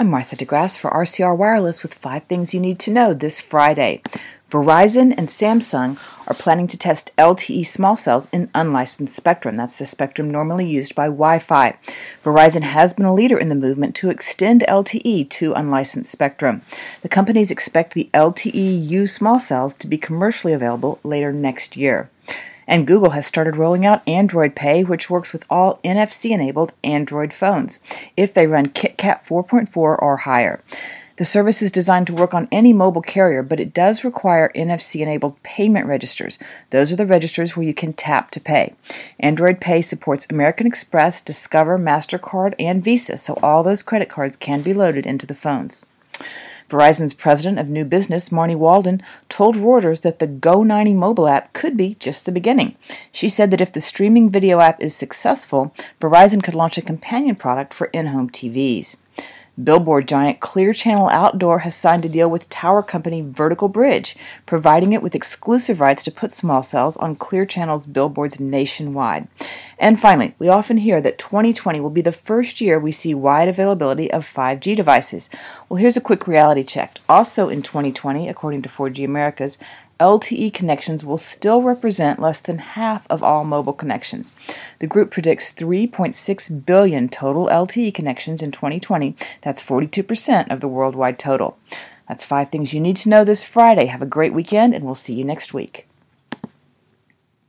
I'm Martha DeGrasse for RCR Wireless with five things you need to know this Friday. Verizon and Samsung are planning to test LTE small cells in unlicensed spectrum. That's the spectrum normally used by Wi Fi. Verizon has been a leader in the movement to extend LTE to unlicensed spectrum. The companies expect the LTE U small cells to be commercially available later next year. And Google has started rolling out Android Pay, which works with all NFC enabled Android phones if they run KitKat 4.4 or higher. The service is designed to work on any mobile carrier, but it does require NFC enabled payment registers. Those are the registers where you can tap to pay. Android Pay supports American Express, Discover, MasterCard, and Visa, so all those credit cards can be loaded into the phones. Verizon's president of new business, Marni Walden, told Reuters that the Go90 mobile app could be just the beginning. She said that if the streaming video app is successful, Verizon could launch a companion product for in home TVs. Billboard giant Clear Channel Outdoor has signed a deal with tower company Vertical Bridge, providing it with exclusive rights to put small cells on Clear Channel's billboards nationwide. And finally, we often hear that 2020 will be the first year we see wide availability of 5G devices. Well, here's a quick reality check. Also in 2020, according to 4G Americas, LTE connections will still represent less than half of all mobile connections. The group predicts 3.6 billion total LTE connections in 2020. That's 42% of the worldwide total. That's five things you need to know this Friday. Have a great weekend, and we'll see you next week.